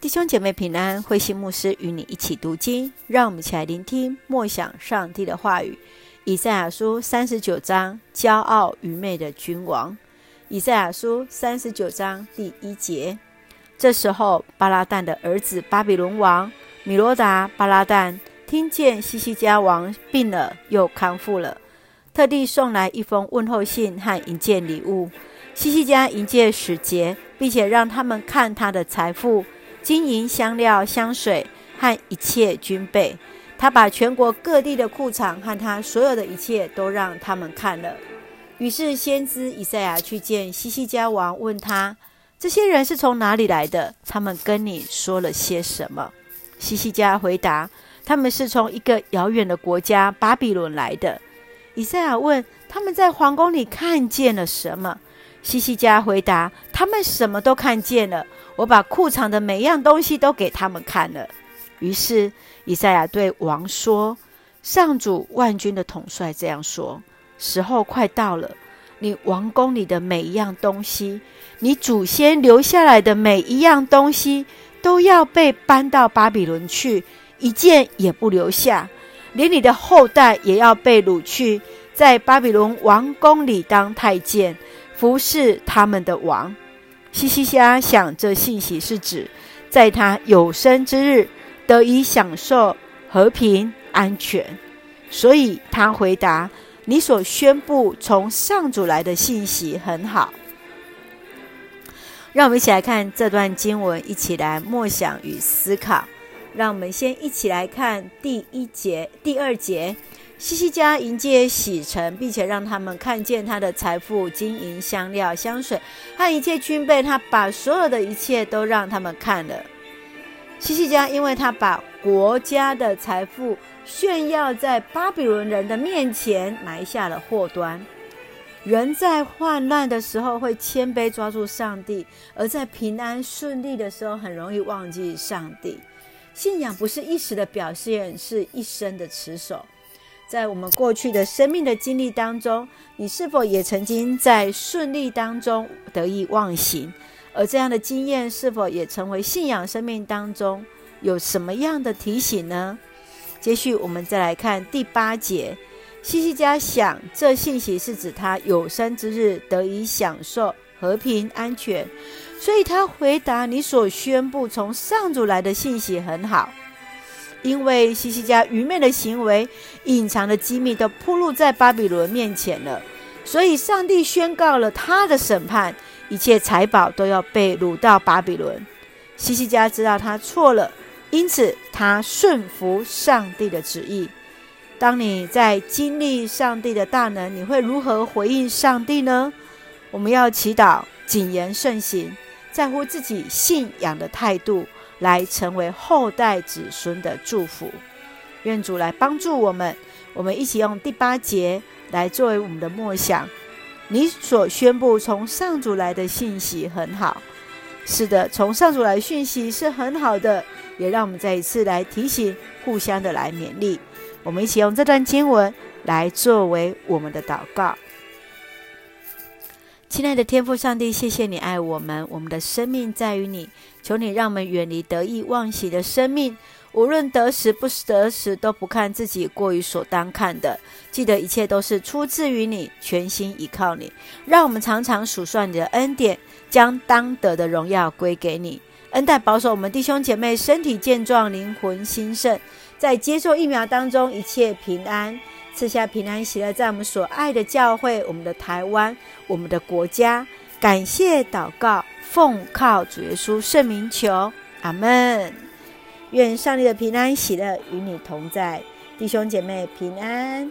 弟兄姐妹平安，慧心牧师与你一起读经，让我们一起来聆听默想上帝的话语。以赛亚书三十九章，骄傲愚昧的君王。以赛亚书三十九章第一节。这时候，巴拉旦的儿子巴比伦王米罗达巴拉旦听见西西家王病了，又康复了，特地送来一封问候信和一件礼物。西西家迎接使节，并且让他们看他的财富。金银香料、香水和一切军备，他把全国各地的库藏和他所有的一切都让他们看了。于是先知以赛亚去见西西家王，问他：这些人是从哪里来的？他们跟你说了些什么？西西家回答：他们是从一个遥远的国家巴比伦来的。以赛亚问：他们在皇宫里看见了什么？西西家回答：他们什么都看见了。我把库藏的每样东西都给他们看了。于是以赛亚对王说：“上主万军的统帅这样说：时候快到了，你王宫里的每一样东西，你祖先留下来的每一样东西，都要被搬到巴比伦去，一件也不留下。连你的后代也要被掳去，在巴比伦王宫里当太监，服侍他们的王。”西西家想，这信息是指在他有生之日得以享受和平安全，所以他回答：“你所宣布从上主来的信息很好。”让我们一起来看这段经文，一起来默想与思考。让我们先一起来看第一节、第二节。西西家迎接洗臣，并且让他们看见他的财富、金银、香料、香水和一切军备。他把所有的一切都让他们看了。西西家因为他把国家的财富炫耀在巴比伦人的面前，埋下了祸端。人在患难的时候会谦卑抓住上帝，而在平安顺利的时候很容易忘记上帝。信仰不是一时的表现，是一生的持守。在我们过去的生命的经历当中，你是否也曾经在顺利当中得意忘形？而这样的经验是否也成为信仰生命当中有什么样的提醒呢？接续我们再来看第八节，西西家想，这信息是指他有生之日得以享受和平安全，所以他回答：你所宣布从上主来的信息很好。因为西西家愚昧的行为，隐藏的机密都铺露在巴比伦面前了，所以上帝宣告了他的审判，一切财宝都要被掳到巴比伦。西西家知道他错了，因此他顺服上帝的旨意。当你在经历上帝的大能，你会如何回应上帝呢？我们要祈祷，谨言慎行，在乎自己信仰的态度。来成为后代子孙的祝福，愿主来帮助我们。我们一起用第八节来作为我们的默想。你所宣布从上主来的信息很好，是的，从上主来的讯息是很好的，也让我们再一次来提醒，互相的来勉励。我们一起用这段经文来作为我们的祷告。亲爱的天父上帝，谢谢你爱我们，我们的生命在于你。求你让我们远离得意忘形的生命，无论得时不得时，都不看自己过于所当看的。记得一切都是出自于你，全心依靠你。让我们常常数算你的恩典，将当得的荣耀归给你。恩待保守我们弟兄姐妹身体健壮，灵魂兴盛，在接受疫苗当中一切平安。赐下平安喜乐，在我们所爱的教会、我们的台湾、我们的国家，感谢祷告，奉靠主耶稣圣名求，阿门。愿上帝的平安喜乐与你同在，弟兄姐妹平安。